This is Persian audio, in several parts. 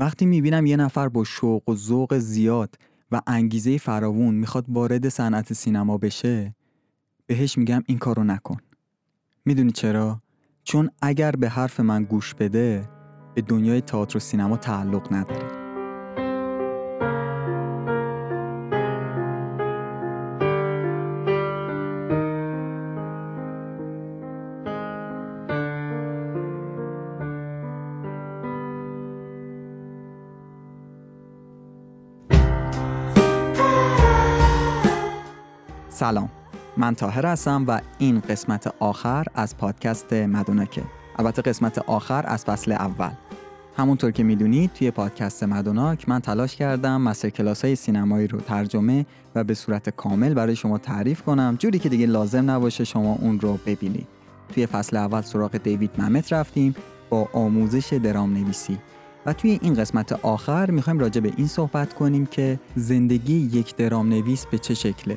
وقتی می‌بینم یه نفر با شوق و ذوق زیاد و انگیزه فراوون می‌خواد وارد صنعت سینما بشه بهش میگم این کارو نکن می‌دونی چرا؟ چون اگر به حرف من گوش بده به دنیای تئاتر و سینما تعلق نداره من تاهر هستم و این قسمت آخر از پادکست مدوناکه البته قسمت آخر از فصل اول. همونطور که می‌دونید توی پادکست مدوناک من تلاش کردم مستر کلاس های سینمایی رو ترجمه و به صورت کامل برای شما تعریف کنم. جوری که دیگه لازم نباشه شما اون رو ببینید. توی فصل اول سراغ دیوید ممت رفتیم با آموزش درام نویسی و توی این قسمت آخر می‌خوایم راجع به این صحبت کنیم که زندگی یک درام نویس به چه شکله.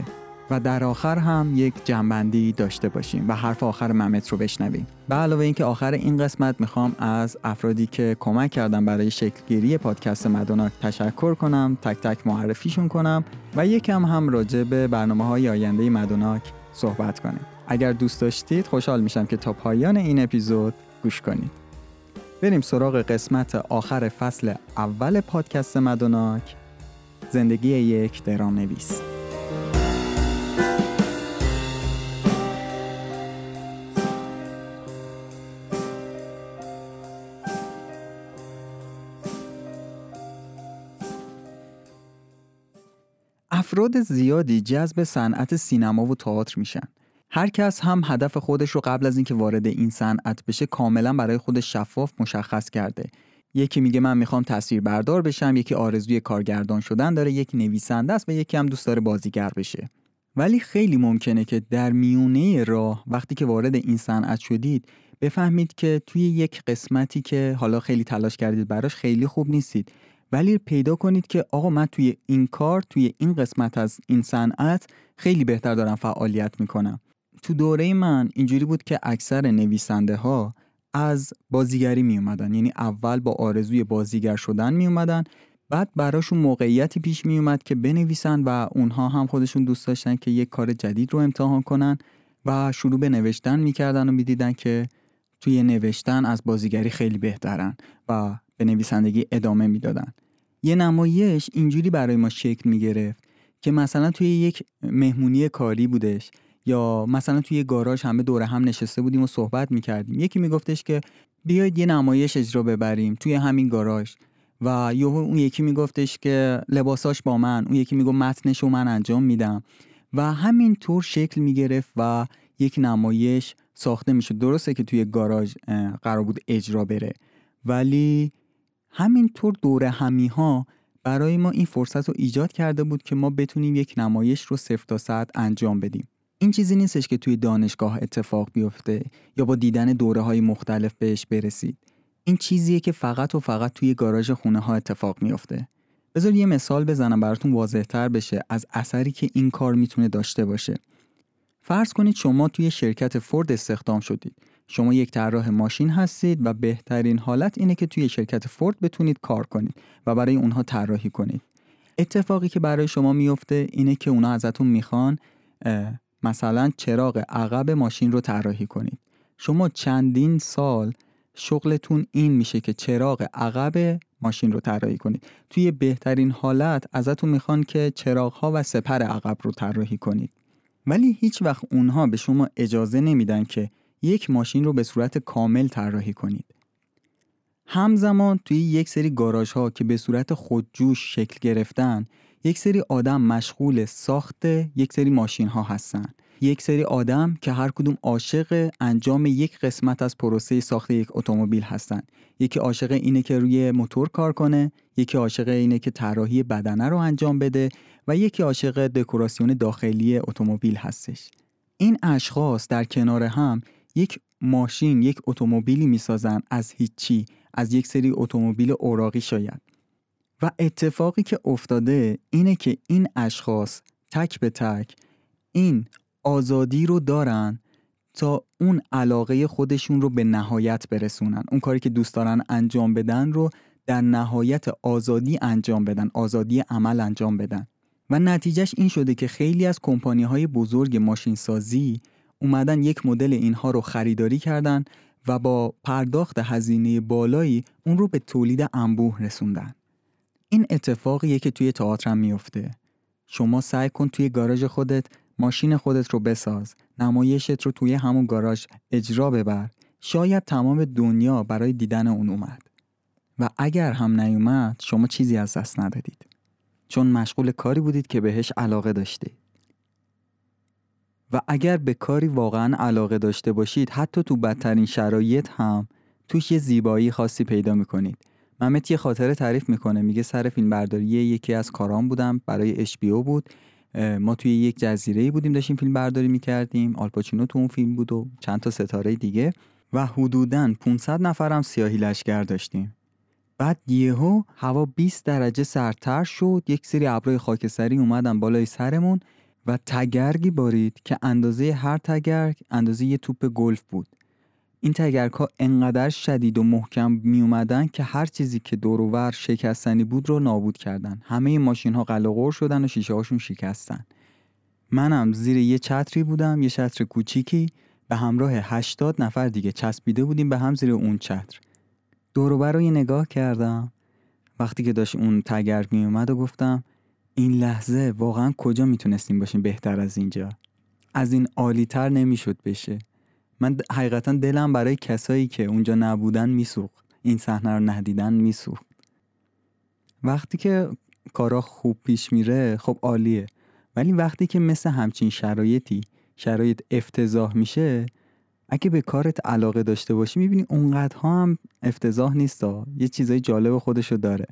و در آخر هم یک جنبندی داشته باشیم و حرف آخر ممت رو بشنویم. به علاوه اینکه آخر این قسمت می‌خوام از افرادی که کمک کردم برای شکلگیری پادکست مدوناک تشکر کنم تک تک معرفیشون کنم و یکم هم راجع به برنامه های آینده مدوناک صحبت کنیم. اگر دوست داشتید خوشحال میشم که تا پایان این اپیزود گوش کنید. بریم سراغ قسمت آخر فصل اول پادکست مدوناک. زندگی یک درام نویس افراد زیادی جذب صنعت سینما و تئاتر میشن. هر کس هم هدف خودش رو قبل از اینکه وارد این صنعت بشه کاملا برای خودش شفاف مشخص کرده. یکی میگه من می‌خوام تصویربردار بشم، یکی آرزوی کارگردان شدن داره، یکی نویسنده است و یکی هم دوست داره بازیگر بشه. ولی خیلی ممکنه که در میونه راه وقتی که وارد این صنعت شدید بفهمید که توی یک قسمتی که حالا خیلی تلاش کردید براش خیلی خوب نیستید ولی پیدا کنید که آقا من توی این کار توی این قسمت از این صنعت خیلی بهتر دارم فعالیت می‌کنم. تو دوره من اینجوری بود که اکثر نویسنده ها از بازیگری می اومدن یعنی اول با آرزوی بازیگر شدن می اومدن بعد براشون موقعیتی پیش می اومد که بنویسن و اونها هم خودشون دوست داشتن که یک کار جدید رو امتحان کنن و شروع به نوشتن می‌کردن و می‌دیدن که توی نوشتن از بازیگری خیلی بهترن و به نویسندگی ادامه می‌دادن. یه نمایش اینجوری برای ما شکل می گرفت که مثلا توی یک مهمونی کاری بودش یا مثلا توی گاراژ همه دور هم نشسته بودیم و صحبت می کردیم یکی می گفتش که بیاید یه نمایش اجرا ببریم توی همین گاراژ و یهو اون یکی می گفتش که لباساش با من. اون یکی می گفت متنش رو من انجام میدم. و همین طور شکل می گرفت و یک نمایش ساخته می‌شد. درسته که توی گاراژ قرار بود اجرا بره. ولی همینطور دور همی ها برای ما این فرصت رو ایجاد کرده بود که ما بتونیم یک نمایش رو صفر تا ساعت انجام بدیم. این چیزی نیستش که توی دانشگاه اتفاق بیفته یا با دیدن دوره های مختلف بهش برسید. این چیزیه که فقط و فقط توی گاراژ خونه ها اتفاق میافته. بذار یه مثال بزنم براتون واضحتر بشه از اثری که این کار می‌تونه داشته باشه. فرض کنید شما توی شرکت فورد استخدام شدید. شما یک طراح ماشین هستید و بهترین حالت اینه که توی شرکت فورد بتونید کار کنید و برای اونها طراحی کنید. اتفاقی که برای شما میفته اینه که اونا ازتون می‌خوان مثلا چراغ عقب ماشین رو طراحی کنید. شما چندین سال شغلتون این میشه که چراغ عقب ماشین رو طراحی کنید. توی بهترین حالت ازتون می‌خوان که چراغ ها و سپر عقب رو طراحی کنید. ولی هیچ وقت اونها به شما اجازه نمیدن که یک ماشین رو به صورت کامل طراحی کنید. همزمان توی یک سری گاراژ ها که به صورت خودجوش شکل گرفتن یک سری آدم مشغول ساخت یک سری ماشین ها هستن. یک سری آدم که هر کدوم عاشق انجام یک قسمت از پروسه ساخت یک اتومبیل هستن. یکی عاشق اینه که روی موتور کار کنه یکی عاشق اینه که طراحی بدنه رو انجام بده و یکی عاشق دکوراسیون داخلی اتومبیل هستش. این اشخاص در کنار هم یک ماشین یک اتومبیلی می‌سازن از هیچی از یک سری اتومبیل اوراقی شاید. و اتفاقی که افتاده اینه که این اشخاص تک به تک این آزادی رو دارن تا اون علاقه خودشون رو به نهایت برسونن. اون کاری که دوست دارن انجام بدن رو در نهایت آزادی انجام بدن آزادی عمل انجام بدن. و نتیجهش این شده که خیلی از کمپانی های بزرگ ماشین سازی اومدن یک مدل اینها رو خریداری کردن و با پرداخت هزینه بالایی اون رو به تولید انبوه رسوندن. این اتفاقیه که توی تئاتر میفته شما سعی کن توی گاراژ خودت ماشین خودت رو بساز نمایشت رو توی همون گاراژ اجرا ببر. شاید تمام دنیا برای دیدن اون اومد. و اگر هم نیومد شما چیزی از دست ندادید. چون مشغول کاری بودید که بهش علاقه داشتید. و اگر به کاری واقعا علاقه داشته باشید حتی تو بدترین شرایط هم توش یه زیبایی خاصی پیدا می‌کنید. ممت یه خاطره تعریف می‌کنه میگه سر فیلم برداری یکی از کارام بودم برای HBO بود. ما توی یک جزیره بودیم داشتیم فیلم برداری می‌کردیم. آلپاچینو تو اون فیلم بود و چند تا ستاره دیگه. و حدوداً 500 نفرم سیاهی لشکر داشتیم. بعد یهو هوا 20 درجه سرتر شد. یک سری ابرای خاکستری اومدن بالای سرمون. و تگرگی بارید که اندازه هر تگرگ اندازه یه توپ گلف بود. این تگرگ ها انقدر شدید و محکم می اومدن که هر چیزی که دور شکستنی بود رو نابود کردن. همه ماشین ها قلقور شدن و شیشه هاشون شکستن. منم زیر یه چتری بودم یه چتر کوچیکی. به همراه 80 نفر دیگه چسبیده بودیم به هم زیر اون چتر. دوروبر رو یه نگاه کردم. وقتی که داشت اون تگرگ می اومد و گفتم این لحظه واقعا کجا می‌تونستیم باشیم بهتر از اینجا؟ از این عالیتر نمی‌شد بشه. من حقیقتا دلم برای کسایی که اونجا نبودن میسوخت. این صحنه رو ندیدن میسوخت. وقتی که کارا خوب پیش میره خب عالیه. ولی وقتی که مثل همچین شرایطی شرایط افتضاح میشه اگه به کارت علاقه داشته باشی می‌بینی اونقدرها هم افتضاح نیستا. یه چیزای جالب خودشو داره.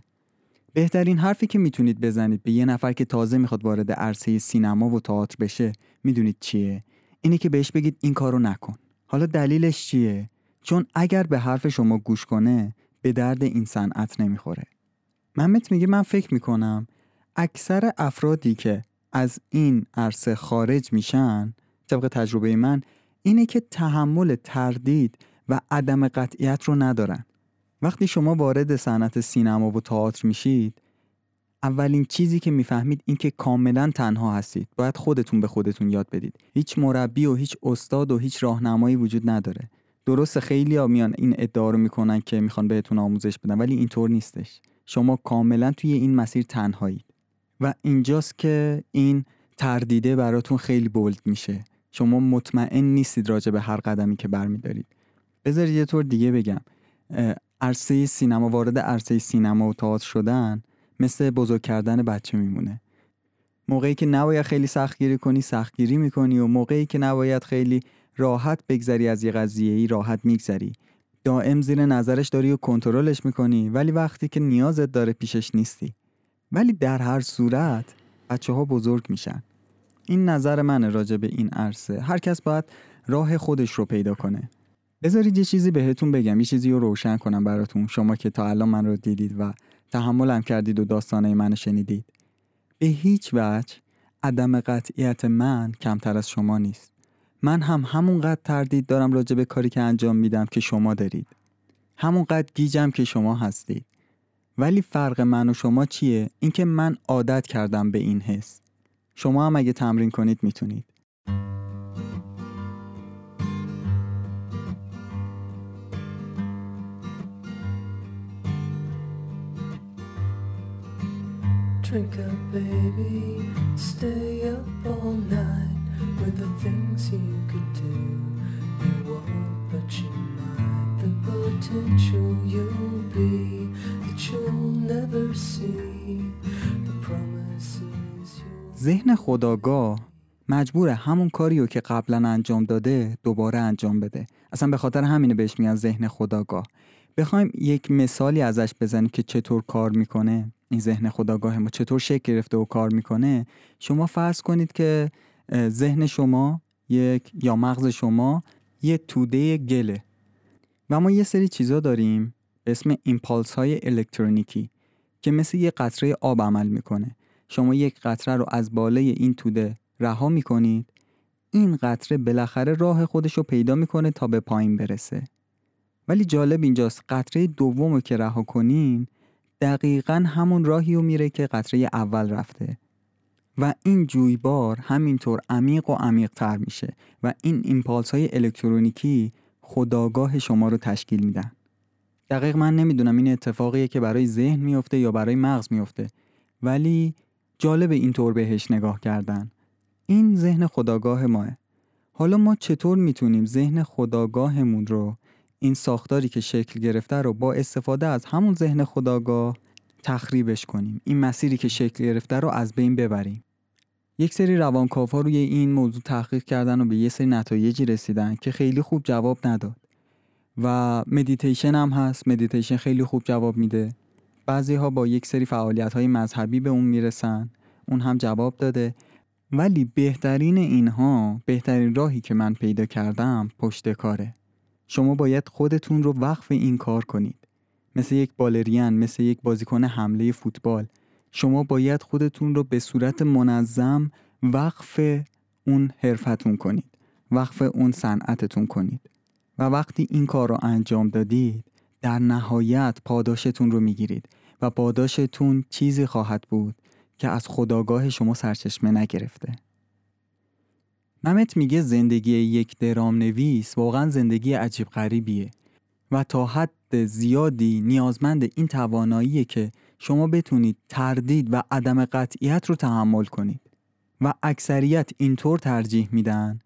بهترین حرفی که می‌تونید بزنید به یه نفر که تازه می‌خواد وارد عرصه سینما و تئاتر بشه می‌دونید چیه؟ اینه که بهش بگید این کارو نکن. حالا دلیلش چیه؟ چون اگر به حرف شما گوش کنه به درد این صنعت نمی‌خوره. محمد میگه من فکر می‌کنم اکثر افرادی که از این عرصه خارج میشن طبق تجربه من اینه که تحمل تردید و عدم قطعیت رو ندارن. وقتی شما وارد صنعت سینما و تئاتر میشید اولین چیزی که می‌فهمید این که کاملا تنها هستید. باید خودتون به خودتون یاد بدید. هیچ مربی و هیچ استاد و هیچ راهنمایی وجود نداره. درست خیلی ها میان این ادعا رو می‌کنن که می‌خوان بهتون آموزش بدن ولی اینطور نیستش. شما کاملا توی این مسیر تنهایید. و اینجاست که این تردیده براتون خیلی بولد میشه. شما مطمئن نیستید راجع به هر قدمی که برمیدارید. بذارید یه طور دیگه بگم. عرصه سینما وارد عرصه سینما و تئاتر شدن مثل بزرگ کردن بچه میمونه. موقعی که نباید خیلی سختگیری کنی سختگیری می‌کنی و موقعی که نباید خیلی راحت بگذری از یه قضیه ای راحت میگذری. دائم زیر نظرش داری و کنترلش می‌کنی ولی وقتی که نیازت داره پیشش نیستی. ولی در هر صورت بچه ها بزرگ میشن. این نظر منه راجع به این عرصه. هر کس باید راه خودش رو پیدا کنه. بذارید یه چیزی بهتون بگم یه چیزی رو روشن کنم براتون شما که تا الان من رو دیدید و تحملم کردید و داستانه من شنیدید. به هیچ وجه عدم قطعیت من کمتر از شما نیست. من هم همونقدر تردید دارم راجع به کاری که انجام میدم که شما دارید. همونقدر گیجم که شما هستید. ولی فرق من و شما چیه؟ اینکه من عادت کردم به این حس. شما هم اگه تمرین کنید می‌تونید. Drink up, baby. Stay up all night with the things you could do. You won't, but you might. The potential you'll be that you'll never see. The promises you'll... ذهن خداگاه مجبور همون کاری رو که قبلا انجام داده دوباره انجام بده اصلا به خاطر همینه بهش میگن ذهن خداگاه بخوایم یک مثالی ازش بزنیم که چطور کار می‌کنه این ذهن خداگاه ما چطور شکل گرفته و کار می‌کنه شما فرض کنید که ذهن شما یک یا مغز شما یه توده گله. و ما یه سری چیزا داریم به اسم ایمپالس های الکترونیکی که مثل یه قطره آب عمل می‌کنه. شما یک قطره رو از بالای این توده رها می‌کنید. این قطره بالاخره راه خودش رو پیدا می‌کنه تا به پایین برسه. ولی جالب اینجاست قطره دوم رو که رها کنین دقیقا همون راهی رو میره که قطره اول رفته. و این جویبار همینطور عمیق و عمیق تر میشه و این ایمپالس های الکترونیکی خداگاه شما رو تشکیل میدن. دقیق من نمی‌دونم این اتفاقیه که برای ذهن میفته یا برای مغز میفته ولی جالب اینطور بهش نگاه کردن. این ذهن خداگاه ماه. حالا ما چطور می‌تونیم ذهن خداگاهمون رو این ساختاری که شکل گرفته رو با استفاده از همون ذهن خداگاه تخریبش کنیم. این مسیری که شکل گرفته رو از بین ببریم. یک سری روانکاوها روی این موضوع تحقیق کردن و به یه سری نتایجی رسیدن که خیلی خوب جواب نداد. و مدیتیشن هم هست. مدیتیشن خیلی خوب جواب میده. بعضی ها با یک سری فعالیت های مذهبی به اون می‌رسن. اون هم جواب داده. ولی بهترین اینها بهترین راهی که من پیدا کردم پشتکاره. شما باید خودتون رو وقف این کار کنید. مثل یک بالرین مثل یک بازیکن حمله فوتبال. شما باید خودتون رو به صورت منظم وقف اون حرفتون کنید. وقف اون صنعتتون کنید. و وقتی این کار رو انجام دادید در نهایت پاداشتون رو می‌گیرید. و پاداشتون چیزی خواهد بود که از خداگاه شما سرچشمه نگرفته. ممت میگه زندگی یک درام نویس واقعا زندگی عجیب غریبیه و تا حد زیادی نیازمند این تواناییه که شما بتونید تردید و عدم قطعیت رو تحمل کنید و اکثریت اینطور ترجیح میدن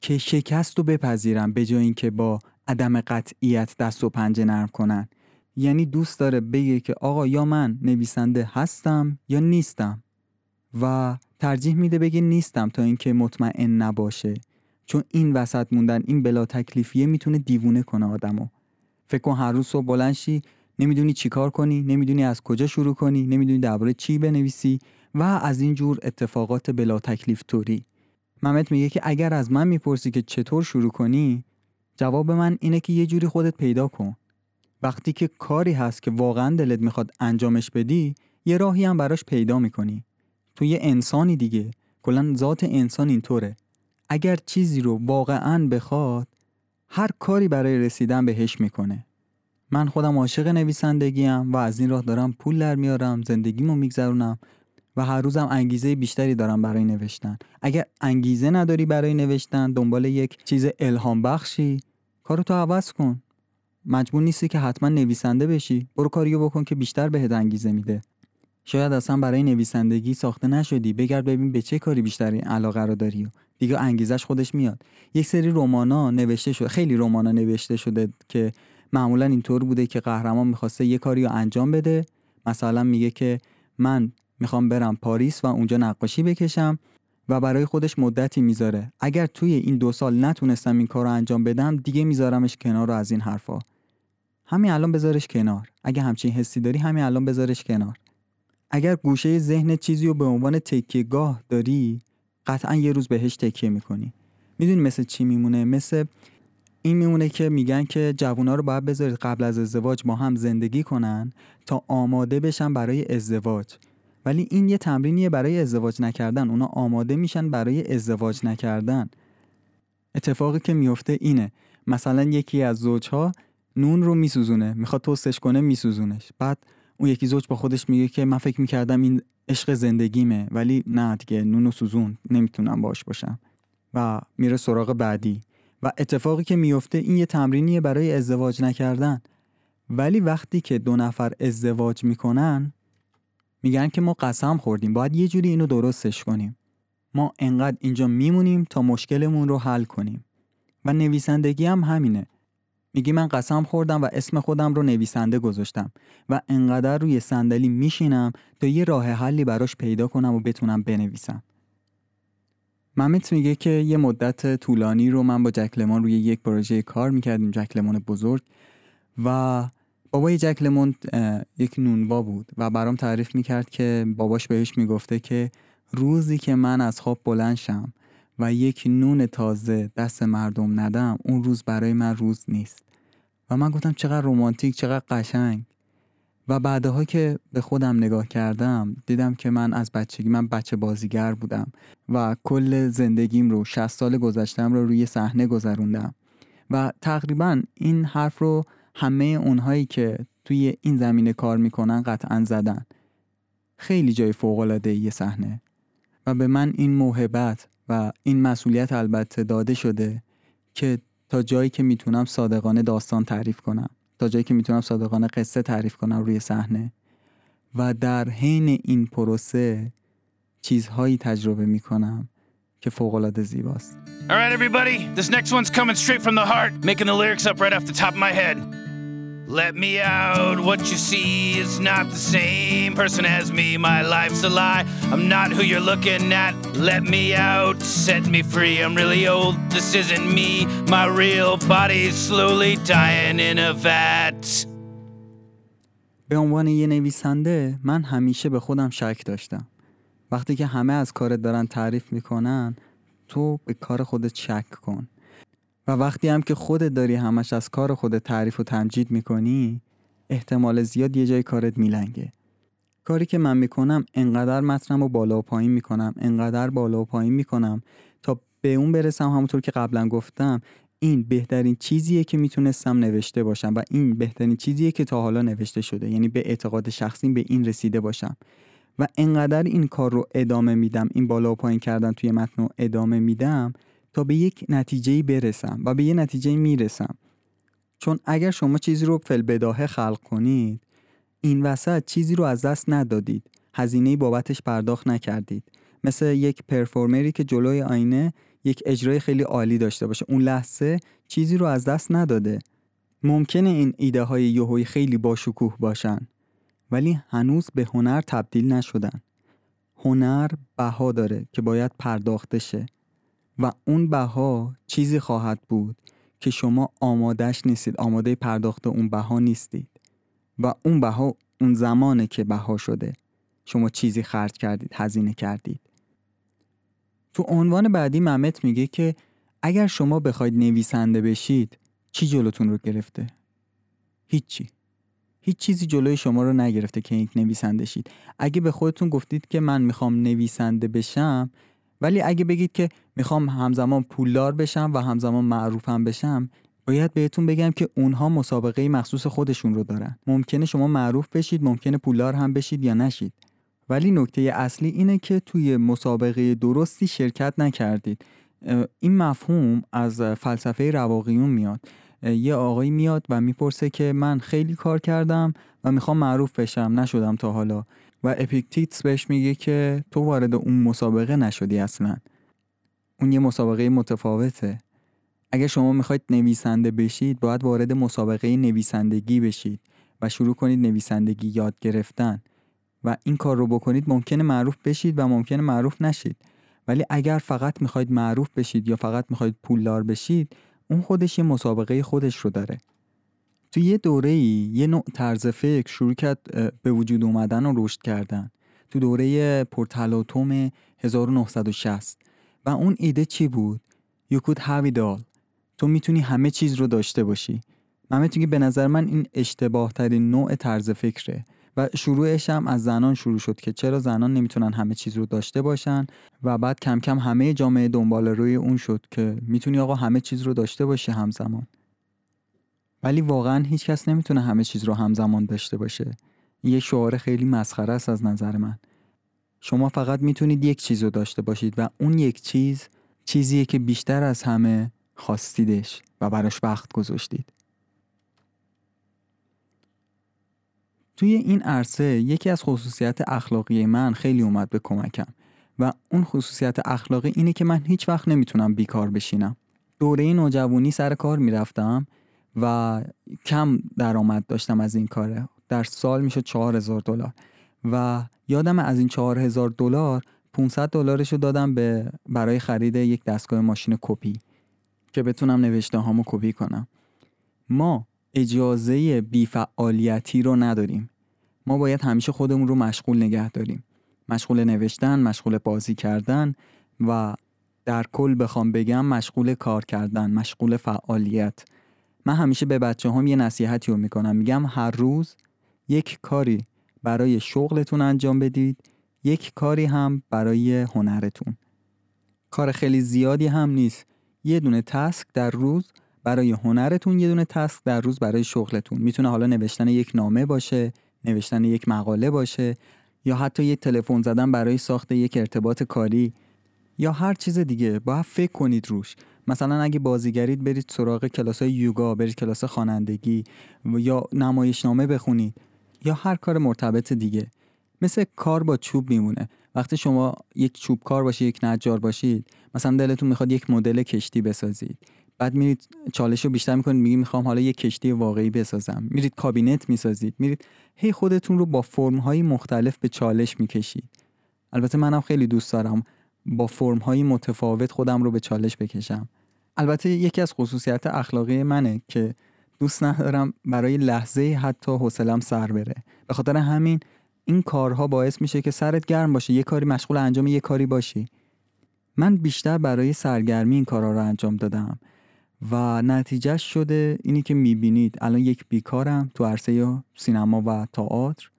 که شکست رو بپذیرن به جای اینکه با عدم قطعیت دست و پنجه نرم کنن. یعنی دوست داره بگه که آقا یا من نویسنده هستم یا نیستم. و ترجیح میده بگه نیستم تا اینکه مطمئن نباشه. چون این وسط موندن این بلا تکلیفیه می‌تونه دیوونه کنه آدمو. فکر کن هر روز صبح بلنشی نمی‌دونی چیکار کنی نمی‌دونی از کجا شروع کنی نمی‌دونی درباره چی بنویسی و از این جور اتفاقات بلا تکلیف توری. محمد میگه که اگر از من می‌پرسی که چطور شروع کنی جواب من اینه که یه جوری خودت پیدا کن. وقتی که کاری هست که واقعا دلت می‌خواد انجامش بدی یه راهی هم براش پیدا می‌کنی. تو یه انسانی دیگه. کلا ذات انسان اینطوره. اگر چیزی رو واقعا بخواد هر کاری برای رسیدن بهش می‌کنه. من خودم عاشق نویسندگیم و از این راه دارم پول در میارم زندگیمو میگذرونم و هر روزم انگیزه بیشتری دارم برای نوشتن. اگر انگیزه نداری برای نوشتن دنبال یک چیز الهام بخشی کارو تو عوض کن. مجبور نیستی که حتما نویسنده بشی. برو کاریو بکن که بیشتر بهت انگیزه میده. شاید اصلا برای نویسندگی ساخته نشدی. بگرد ببین به چه کاری بیشتری علاقه رو داری دیگه انگیزش خودش میاد. یک سری رمانا نوشته شده خیلی رمانا نوشته شده که معمولا اینطور بوده که قهرمان می‌خواسته یه کاری رو انجام بده. مثلا میگه که من می‌خوام برم پاریس و اونجا نقاشی بکشم و برای خودش مدتی می‌ذاره. اگر توی این دو سال نتونستم این کار رو انجام بدم دیگه میذارمش کنار رو از این حرفا. همین الان بذارش کنار. اگه همچین حسی داری همین الان بذارش کنار. اگر گوشه ذهن چیزی رو به عنوان تکیه گاه داری قطعا یه روز بهش تکیه می‌کنی. می‌دونی مثل چی میمونه؟ مثل این میمونه که میگن که جوونا رو باید بذارید قبل از ازدواج با هم زندگی کنن تا آماده بشن برای ازدواج. ولی این یه تمرینیه برای ازدواج نکردن. اونا آماده میشن برای ازدواج نکردن. اتفاقی که میفته اینه. مثلا یکی از زوجها نون رو میسوزونه. می‌خواد توستش کنه میسوزونش. بعد اون یکی زوج با خودش میگه که من فکر می‌کردم این عشق زندگیمه ولی نه دیگه نون و سوزون نمی‌تونم باش باشم. و میره سراغ بعدی. و اتفاقی که میفته این یه تمرینیه برای ازدواج نکردن. ولی وقتی که دو نفر ازدواج می‌کنن میگن که ما قسم خوردیم باید یه جوری اینو درستش کنیم. ما انقدر اینجا میمونیم تا مشکلمون رو حل کنیم. و نویسندگی هم همینه. میگی من قسم خوردم و اسم خودم رو نویسنده گذاشتم و انقدر روی صندلی میشینم تا یه راه حلی براش پیدا کنم و بتونم بنویسم. ممت میگه که یه مدت طولانی رو من با جکلمان روی یک پروژه کار می‌کردیم جکلمان بزرگ و بابای جکلمان یک نونوا بود و برام تعریف می‌کرد که باباش بهش می‌گفته که روزی که من از خواب بلند شم و یک نون تازه دست مردم ندم اون روز برای من روز نیست. و من گفتم چقدر رومانتیک چقدر قشنگ. و بعدها که به خودم نگاه کردم دیدم که من از بچگی من بچه بازیگر بودم و کل زندگیم رو 60 سال گذشتم رو روی صحنه گذروندم. و تقریبا این حرف رو همه اونهایی که توی این زمینه کار می‌کنن قطعا زدن. خیلی جای فوق یه صحنه. و به من این موهبت این مسئولیت البته داده شده که تا جایی که می‌تونم صادقانه داستان تعریف کنم تا جایی که می‌تونم صادقانه قصه تعریف کنم روی صحنه و در حین این پروسه چیزهایی تجربه می‌کنم که فوق العاده زیباست Alright everybody, this next one's coming straight from the heart, making the lyrics up right off the top of my head. Let me out, what you see is not the same person as me, my life's a lie. I'm not who you're looking at. Let me out, set me free. I'm really old, this isn't me. My real body's slowly dying in a vat. به عنوان یه نویسنده من همیشه به خودم شک داشتم وقتی که همه از کارت دارن تعریف می‌کنن تو به کار خودت شک کن و وقتی هم که خودت داری همش از کار خودت تعریف و تمجید می‌کنی احتمال زیاد یه جای کارت میلنگه. کاری که من می‌کنم انقدر متنم رو بالا و پایین می‌کنم انقدر بالا و پایین می‌کنم تا به اون برسم همونطور که قبلا گفتم این بهترین چیزیه که می‌تونستم نوشته باشم و این بهترین چیزیه که تا حالا نوشته شده. یعنی به اعتقاد شخصی به این رسیده باشم. و انقدر این کار رو ادامه میدم این بالا و پایین کردن توی متن رو ادامه میدم تا به یک نتیجه برسم و به یه نتیجه می‌رسم. چون اگر شما چیزی رو فل بداهه خلق کنید این وسط چیزی رو از دست ندادید. هزینه بابتش پرداخت نکردید. مثل یک پرفورمری که جلوی آینه یک اجرای خیلی عالی داشته باشه. اون لحظه چیزی رو از دست نداده. ممکنه این ایده های یوهوی خیلی باشکوه باشن ولی هنوز به هنر تبدیل نشدن. هنر بها داره که باید پرداخته شه. و اون بها چیزی خواهد بود که شما آمادش نیستید آماده پرداخت اون بها نیستید. و اون بها اون زمانه که بها شده. شما چیزی خرج کردید هزینه کردید. تو عنوان بعدی ممت میگه که اگر شما بخواید نویسنده بشید چی جلوتون رو گرفته؟ هیچی. هیچ چیزی جلوی شما رو نگرفته که یک نویسنده شید. اگه به خودتون گفتید که من می‌خوام نویسنده بشم ولی اگه بگید که می‌خوام همزمان پولدار بشم و همزمان معروفم بشم باید بهتون بگم که اونها مسابقه مخصوص خودشون رو دارن. ممکنه شما معروف بشید ممکنه پولدار هم بشید یا نشید. ولی نکته اصلی اینه که توی مسابقه درستی شرکت نکردید. این مفهوم از فلسفه رواقیون میاد. یه آقایی میاد و می‌پرسه که من خیلی کار کردم و می‌خوام معروف بشم نشدم تا حالا. و اپیکتیتس بهش میگه که تو وارد اون مسابقه نشدی اصلا. اون یه مسابقه متفاوته. اگر شما می‌خواید نویسنده بشید باید وارد مسابقه نویسندگی بشید و شروع کنید نویسندگی یاد گرفتن. و این کار رو بکنید ممکنه معروف بشید و ممکنه معروف نشید. ولی اگر فقط می‌خواید معروف بشید یا فقط می‌خواید پولدار بشید اون خودش یه مسابقه خودش رو داره. تو یه دوره ای یه نوع طرز فکر شروع کرد به وجود اومدن و رشد کردن. تو دوره پورتالاتوم 1960 و اون ایده چی بود؟ You could have it تو می‌تونی همه چیز رو داشته باشی. من که به نظر من این اشتباه ترین نوع طرز فکره. و شروعش هم از زنان شروع شد که چرا زنان نمی‌تونن همه چیز رو داشته باشن؟ و بعد کم کم همه جامعه دنبال روی اون شد که می‌تونی آقا همه چیز رو داشته باشی همزمان. ولی واقعا هیچ کس نمی‌تونه همه چیز رو همزمان داشته باشه. یه شعار خیلی مسخره است از نظر من. شما فقط می‌تونید یک چیز رو داشته باشید و اون یک چیز چیزیه که بیشتر از همه خواستیدش و براش وقت گذاشتید. توی این عرصه یکی از خصوصیت اخلاقی من خیلی اومد به کمکم و اون خصوصیت اخلاقی اینه که من هیچ وقت نمی‌تونم بیکار بشینم. دوره نوجوانی سر کار می‌رفتم و کم درآمد داشتم از این کاره. در سال میشه چهار هزار دلار. و یادم از این چهار هزار دلار 500 دلارش رو دادم به برای خرید یک دستگاه ماشین کپی که بتونم نوشته هامو کپی کنم. ما اجازه بیفعالیتی رو نداریم. ما باید همیشه خودمون رو مشغول نگه داریم. مشغول نوشتن مشغول بازی کردن و در کل بخوام بگم مشغول کار کردن مشغول فعالیت. من همیشه به بچه هم یه نصیحتی رو می‌کنم. میگم هر روز یک کاری برای شغلتون انجام بدید یک کاری هم برای هنرتون. کار خیلی زیادی هم نیست. یه دونه تسک در روز برای هنرتون یه دونه تسک در روز برای شغلتون. می‌تونه حالا نوشتن یک نامه باشه نوشتن یک مقاله باشه یا حتی یک تلفن زدن برای ساخت یک ارتباط کاری یا هر چیز دیگه. باید فکر کنید روش. مثلا اگه بازیگرید برید سراغ کلاس های یوگا برید کلاس خوانندگی یا نمایشنامه بخونید یا هر کار مرتبط دیگه. مثل کار با چوب میمونه. وقتی شما یک چوب کار باشید یک نجار باشید مثلا دلتون می‌خواد یک مدل کشتی بسازید. بعد میرید چالش رو بیشتر می‌کنید میگی می‌خوام حالا یک کشتی واقعی بسازم. میرید کابینت می‌سازید. میرید هی خودتون رو با فرم های مختلف به چالش می‌کشید. البته منم خیلی دوست دارم با فرم های متفاوت خودم رو به چالش بکشم. البته یکی از خصوصیت اخلاقی منه که دوست ندارم برای لحظه حتی حوصلم سر بره. به خاطر همین این کارها باعث میشه که سرت گرم باشه یه کاری مشغول انجام یه کاری باشی. من بیشتر برای سرگرمی این کارها رو انجام دادم و نتیجه شده اینی که می‌بینید الان یک بیکارم تو عرصه سینما و تئاتر.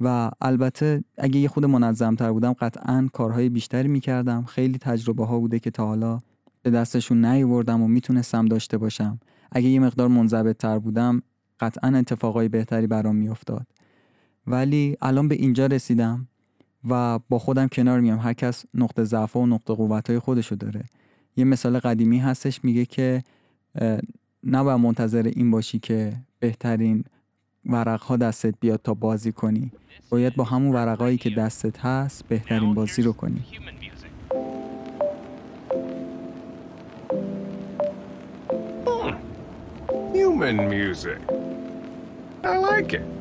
و البته اگه یه خود منظمتر بودم قطعا کارهای بیشتری می‌کردم. خیلی تجربه ها بوده که تا حالا به دستشون نیوردم و می‌تونستم داشته باشم. اگه یه مقدار منضبط تر بودم قطعا اتفاقای بهتری برام میافتاد. ولی الان به اینجا رسیدم و با خودم کنار میام هر کس نقطه ضعف و نقطه قوت های خودشو داره. یه مثال قدیمی هستش میگه که نباید منتظر این باشی که بهترین ورق ها دستت بیاد تا بازی کنی باید با همون ورقایی که دستت هست بهترین بازی رو کنی Human music. I like it.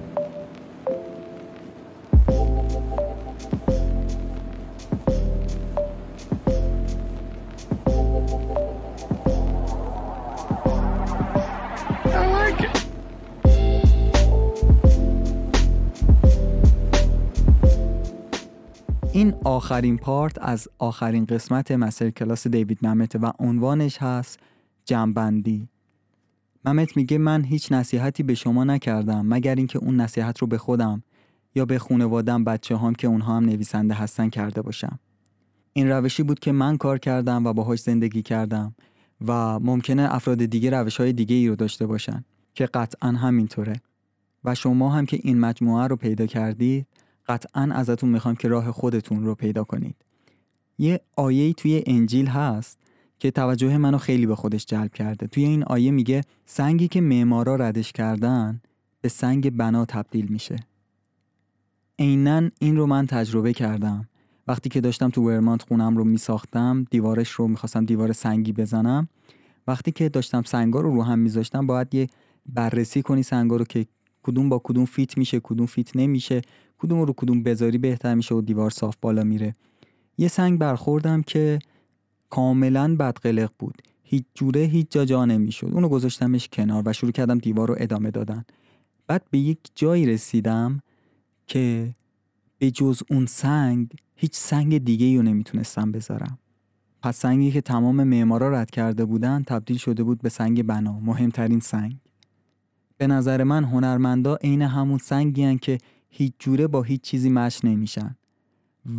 این آخرین پارت از آخرین قسمت مسیر کلاس دیوید نمته و عنوانش هست جنبندی ممت میگه من هیچ نصیحتی به شما نکردم مگر اینکه اون نصیحت رو به خودم یا به خونوادم بچه هم که اونها هم نویسنده هستن کرده باشم. این روشی بود که من کار کردم و باهاش زندگی کردم و ممکنه افراد دیگه روش های دیگه ای رو داشته باشن که قطعا همینطوره. و شما هم که این مجموعه رو پیدا کردید قطعا ازتون می‌خوام که راه خودتون رو پیدا کنید. یه آیه توی انجیل هست که توجه منو خیلی به خودش جلب کرده. توی این آیه میگه سنگی که معمارا ردش کردن به سنگ بنا تبدیل میشه. عینا این رو من تجربه کردم. وقتی که داشتم تو ورمانت خونم رو میساختم دیوارش رو می‌خواستم دیوار سنگی بزنم. وقتی که داشتم سنگا رو رو هم میذاشتم باید یه بررسی کنی سنگا رو که کدوم با کدوم fit میشه کدوم fit نمیشه. کدوم رو کدوم بذاری بهتر میشه و دیوار صاف بالا میره. یه سنگ برخوردم که کاملا بدقلق بود. هیچ جوره هیچ جا جا نمی‌شد. اونو گذاشتمش کنار و شروع کردم دیوار رو ادامه دادن. بعد به یک جایی رسیدم که به جز اون سنگ هیچ سنگ دیگه رو نمی‌تونستم بذارم. پس سنگی که تمام معمارا رد کرده بودن تبدیل شده بود به سنگ بنا مهمترین سنگ. به نظر من هنرمندا عین همون سنگی که هیچ جوره با هیچ چیزی مش نمیشن.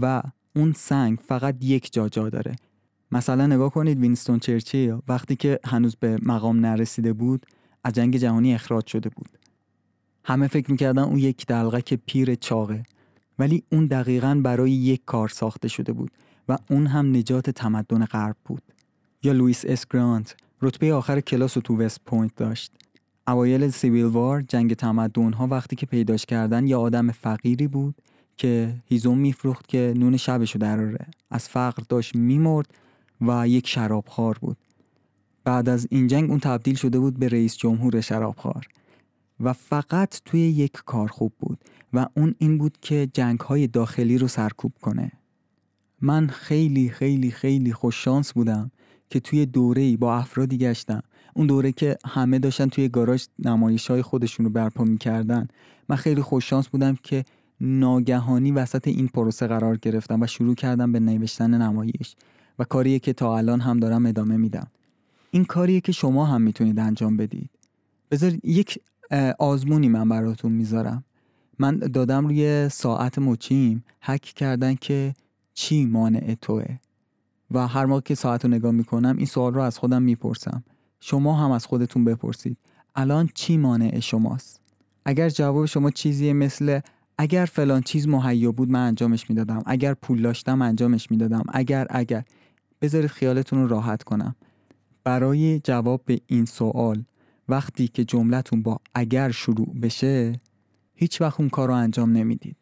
و اون سنگ فقط یک جا جا داره. مثلا نگاه کنید وینستون چرچیل وقتی که هنوز به مقام نرسیده بود از جنگ جهانی اخراج شده بود. همه فکر می‌کردن اون یک دلغک که پیر چاقه. ولی اون دقیقا برای یک کار ساخته شده بود و اون هم نجات تمدن غرب بود. یولیسیس اس گرانت رتبه آخر کلاس رو تو وست پوینت داشت. اوایل Civil War جنگ تمدن ها وقتی که پیداش کردن یه آدم فقیری بود که هیزم میفروخت که نون شبشو دراره. از فقر داشت میمرد و یک شرابخوار بود. بعد از این جنگ اون تبدیل شده بود به رئیس جمهور شرابخوار. و فقط توی یک کار خوب بود و اون این بود که جنگ های داخلی رو سرکوب کنه. من خیلی خیلی خیلی خوششانس بودم که توی دوره با افرادی گشتم اون دوره که همه داشتن توی گاراژ نمایش های خودشون رو برپا می‌کردن. من خیلی خوششانس بودم که ناگهانی وسط این پروسه قرار گرفتم و شروع کردم به نوشتن نمایش و کاریه که تا الان هم دارم ادامه میدم. این کاریه که شما هم می‌تونید انجام بدید. بذار یک آزمونی من براتون می‌ذارم. من دادم روی ساعت مچیم. حک کردن که چی مانع توه؟ و هر موقع که ساعت رو نگاه می‌کنم این سوال رو از خودم می‌پرسم. شما هم از خودتون بپرسید. الان چی مانع شماست؟ اگر جواب شما چیزی مثل اگر فلان چیز مهیا بود من انجامش می‌دادم اگر پول داشتم انجامش می‌دادم اگر اگر. بذارید خیالتون رو راحت کنم. برای جواب به این سوال وقتی که جملتون با اگر شروع بشه هیچ وقت اون کار رو انجام نمی‌دید.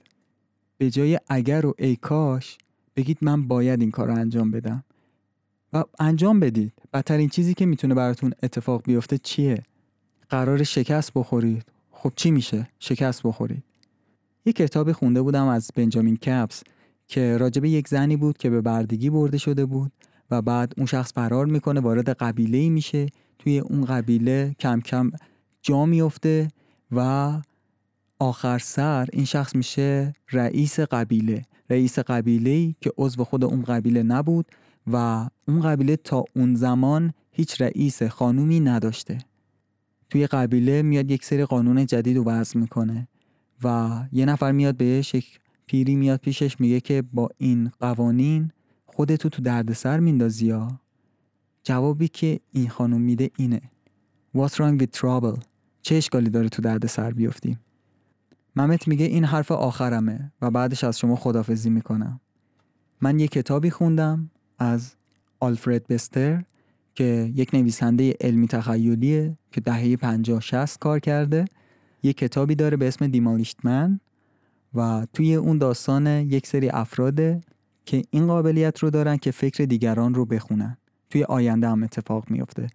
به جای اگر و ای کاش بگید من باید این کار رو انجام بدم. و انجام بدید بدترین چیزی که می‌تونه براتون اتفاق بیفته چیه؟ قرار شکست بخورید. خب چی میشه؟ شکست بخورید. یه کتابی خونده بودم از بنجامین کپس که راجب یک زنی بود که به بردگی برده شده بود و بعد اون شخص فرار می‌کنه وارد قبیله میشه. توی اون قبیله کم کم جا میفته و آخر سر این شخص میشه رئیس قبیله. رئیس قبیله که عضو خود اون قبیله نبود. و اون قبیله تا اون زمان هیچ رئیس خانومی نداشته. توی قبیله میاد یک سری قانون جدید رو وضع می‌کنه و یه نفر میاد بهش یک پیری میاد پیشش میگه که با این قوانین خودتو تو دردسر میندازی یا؟ جوابی که این خانم میده اینه. What's wrong with trouble? چه اشکالی داره تو دردسر بیفتیم ممت میگه این حرف آخرمه و بعدش از شما خدافزی می‌کنم. من یه کتابی خوندم از آلفرد بستر که یک نویسنده علمی تخیلیه که دهه 50 60 کار کرده. یه کتابی داره به اسم دیمالیشت من و توی اون داستان یک سری افراده که این قابلیت رو دارن که فکر دیگران رو بخونن. توی آینده هم اتفاق میفته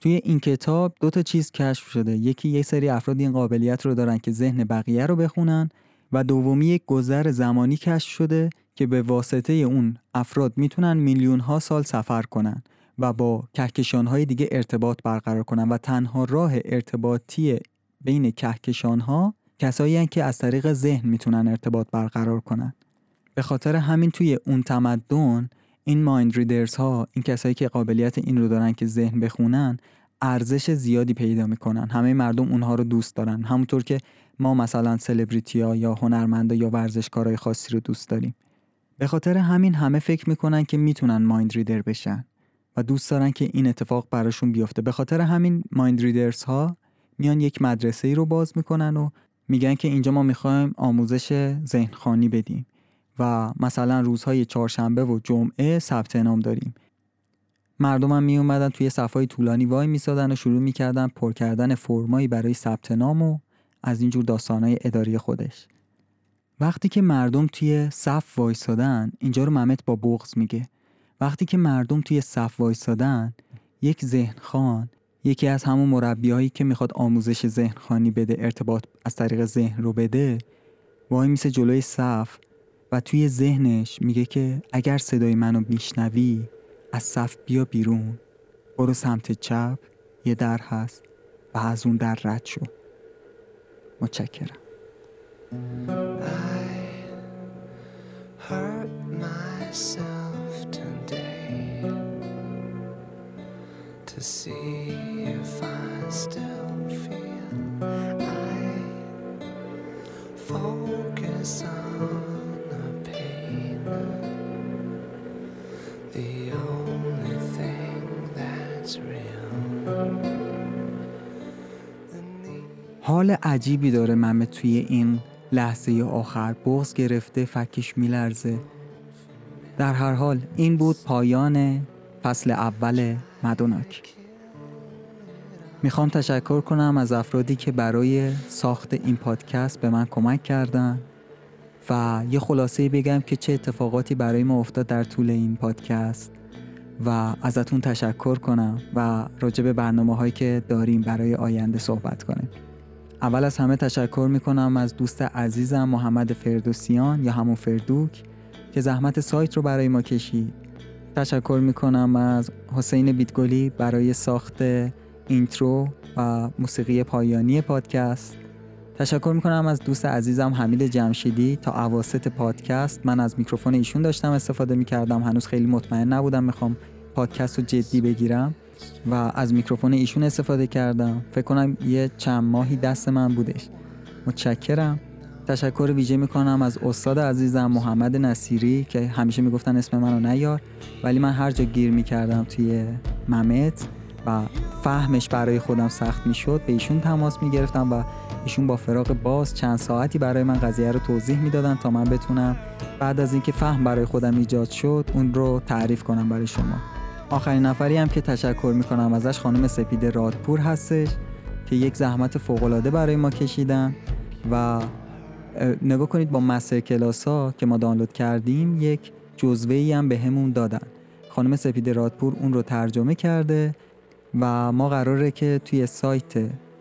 توی این کتاب دو تا چیز کشف شده. یکی یک سری افراد این قابلیت رو دارن که ذهن بقیه رو بخونن و دومی یک گذر زمانی کشف شده که به واسطه اون افراد می‌تونن میلیون ها سال سفر کنن و با کهکشان های دیگه ارتباط برقرار کنن و تنها راه ارتباطی بین کهکشان ها کسایی که از طریق ذهن می‌تونن ارتباط برقرار کنن. به خاطر همین توی اون تمدن این مایند ریدرز ها این کسایی که قابلیت این رو دارن که ذهن بخونن ارزش زیادی پیدا می‌کنن. همه مردم اونها رو دوست دارن. همونطور که ما مثلا سلبریتی ها یا هنرمندا یا ورزشکارای خاصی رو دوست داریم. به خاطر همین همه فکر می‌کنن که می‌تونن مایند ریدر بشن و دوست دارن که این اتفاق براشون بیفته. به خاطر همین مایند ریدرز ها میان یک مدرسه ای رو باز می‌کنن و میگن که اینجا ما می‌خوایم آموزش ذهنخانی بدیم و مثلا روزهای چهارشنبه و جمعه ثبت نام داریم. مردم هم می اومدن توی صفای طولانی وای میسادن و شروع می‌کردن پر کردن فرمایی برای ثبت نام و از اینجور داستانهای اداری خودش. وقتی که مردم توی صف وایسادن اینجا رو ممت با بغز میگه. وقتی که مردم توی صف وایسادن یک ذهن خان یکی از همون مربیایی که می‌خواد آموزش ذهن خانی بده ارتباط از طریق ذهن رو بده وای میسه جلوی صف و توی ذهنش میگه که اگر صدای منو میشنوی از صف بیا بیرون. برو سمت چپ یه در هست و از اون در رد شو. متشکرم. حال عجیبی داره ممه توی این لحظه آخر بغز گرفته فکش میلرزه. در هر حال این بود پایان فصل اول مدوناک. می‌خوام تشکر کنم از افرادی که برای ساخت این پادکست به من کمک کردن و یه خلاصه بگم که چه اتفاقاتی برای ما افتاد در طول این پادکست و ازتون تشکر کنم و راجع به برنامه هایی که داریم برای آینده صحبت کنیم. اول از همه تشکر می‌کنم از دوست عزیزم محمد فردوسیان یا همون فردوک که زحمت سایت رو برای ما کشید. تشکر می‌کنم از حسین بیتگلی برای ساخت intro و موسیقی پایانی پادکست. تشکر می‌کنم از دوست عزیزم حمید جمشیدی تا عواست پادکست. من از میکروفون ایشون داشتم استفاده می‌کردم. هنوز خیلی مطمئن نبودم می‌خوام پادکست رو جدی بگیرم. و از میکروفون ایشون استفاده کردم. فکر کنم یه چند ماهی دست من بودش. متشکرم. تشکر ویژه می‌کنم از استاد عزیزم محمد نصیری که همیشه می‌گفتن اسم منو نیار ولی من هر جا گیر می‌کردم توی ممت و فهمش برای خودم سخت می‌شد به ایشون تماس می‌گرفتم و ایشون با فراغ باز چند ساعتی برای من قضیه رو توضیح می‌دادن تا من بتونم بعد از اینکه فهم برای خودم ایجاد شد اون رو تعریف کنم برای شما. آخرین نفری هم که تشکر می‌کنم ازش خانم سپید رادپور هستش که یک زحمت فوقالعاده برای ما کشیدن و نگاه کنید با مستر کلاس ها که ما دانلود کردیم یک جزوه ای هم به همون دادن. خانم سپید رادپور اون رو ترجمه کرده و ما قراره که توی سایت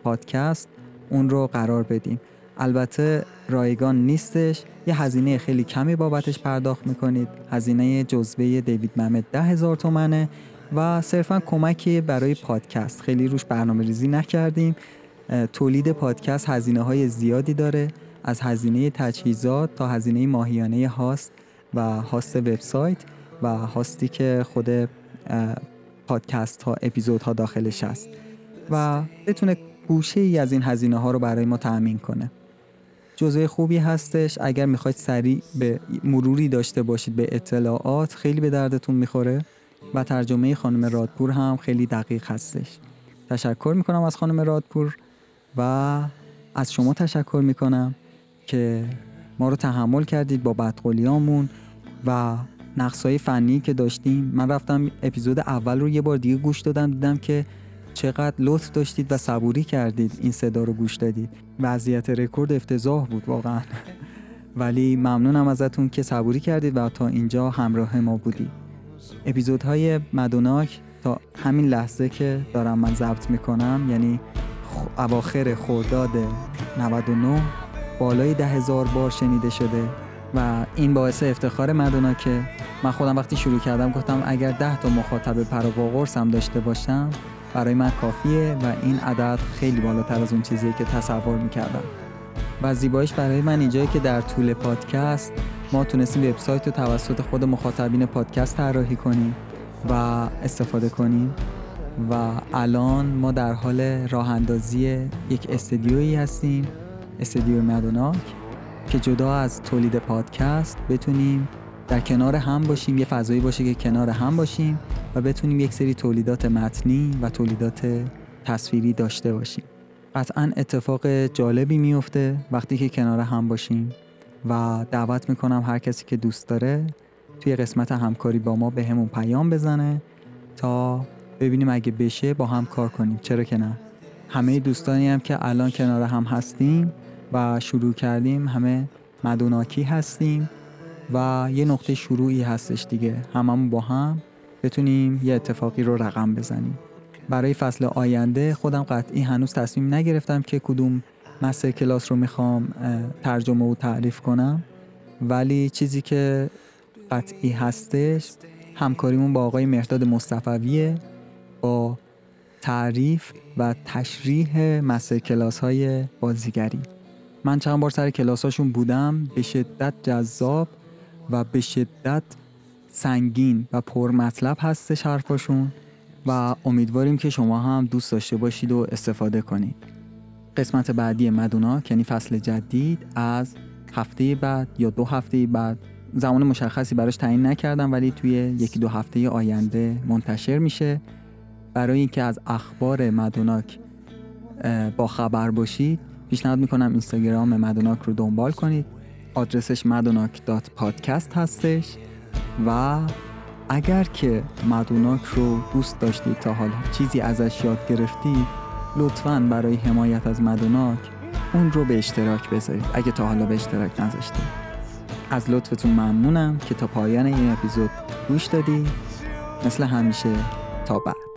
پادکست اون رو قرار بدیم. البته رایگان نیستش. یه هزینه خیلی کمی بابتش پرداخت می‌کنید. هزینه جزوه دیوید ممد ده هزار تومنه و صرفا کمکی برای پادکست. خیلی روش برنامه ریزی نکردیم تولید پادکست هزینه های زیادی داره. از هزینه تجهیزات تا هزینه ماهیانه هاست و هاست وبسایت و هاستی که خود پادکست ها اپیزود ها داخلش هست. و بتونه گوشه ای از این هزینه ها رو برای ما تأمین کنه. جزوه خوبی هستش. اگر می‌خواید سریع به مروری داشته باشید به اطلاعات خیلی به دردتون می‌خوره. و ترجمه خانم رادپور هم خیلی دقیق هستش. تشکر می‌کنم از خانم رادپور و از شما تشکر می‌کنم که ما رو تحمل کردید با بدقولیامون و نقصای فنی که داشتیم. من رفتم اپیزود اول رو یه بار دیگه گوش دادم دیدم که چقدر لطف داشتید و صبوری کردید این صدا رو گوش دادید. وضعیت رکورد افتضاح بود واقعا. ولی ممنونم ازتون که صبوری کردید و تا اینجا همراه ما بودید. اپیزودهای مدوناک تا همین لحظه که دارم من ضبط می‌کنم یعنی اواخر خرداد 99 بالای ده هزار بار شنیده شده و این باعث افتخار مدونا که من خودم وقتی شروع کردم گفتم اگر ده تا مخاطب پرا هم داشته باشم برای من کافیه و این عدد خیلی بالاتر از اون چیزیه که تصور می‌کردم. و زیبایش برای من اینجایی که در طول پادکست ما تونستیم وبسایت رو توسط خود مخاطبین پادکست طراحی کنیم و استفاده کنیم و الان ما در حال راه اندازی یک استدیویی هستیم استدیو مدوناک که جدا از تولید پادکست بتونیم در کنار هم باشیم یه فضایی باشه که کنار هم باشیم و بتونیم یک سری تولیدات متنی و تولیدات تصویری داشته باشیم. قطعا اتفاق جالبی میفته وقتی که کنار هم باشیم و دعوت می‌کنم هر کسی که دوست داره توی قسمت همکاری با ما به همون پیام بزنه تا ببینیم اگه بشه با هم کار کنیم. چرا که نه؟ همه دوستانی هم که الان کنار هم هستیم و شروع کردیم همه مدوناکی هستیم و یه نقطه شروعی هستش دیگه. هممون با هم بتونیم یه اتفاقی رو رقم بزنیم. برای فصل آینده خودم قطعی هنوز تصمیم نگرفتم که کدوم مستر کلاس رو می‌خوام ترجمه و تعریف کنم. ولی چیزی که قطعی هستش همکاریمون با آقای مرداد مصطفویه با تعریف و تشریح مستر کلاس های بازیگری. من چند بار سر کلاساشون بودم به شدت جذاب و به شدت سنگین و پر مطلب هستش حرفاشون و امیدواریم که شما هم دوست داشته باشید و استفاده کنید. قسمت بعدی مدونا یعنی فصل جدید از هفته بعد یا دو هفته بعد. زمان مشخصی براش تعیین نکردم ولی توی یکی دو هفته آینده منتشر میشه. برای اینکه از اخبار مدوناک با خبر باشید پیشنهاد می‌کنم اینستاگرام مدوناک رو دنبال کنید. آدرسش مدوناک دات پادکست هستش و اگر که مدوناک رو دوست داشتید تا حالا چیزی ازش یاد گرفتید لطفا برای حمایت از مدوناک اون رو به اشتراک بذارید اگه تا حالا به اشتراک نذاشتید از لطفتون ممنونم که تا پایان این اپیزود گوش دادید مثل همیشه تا بعد.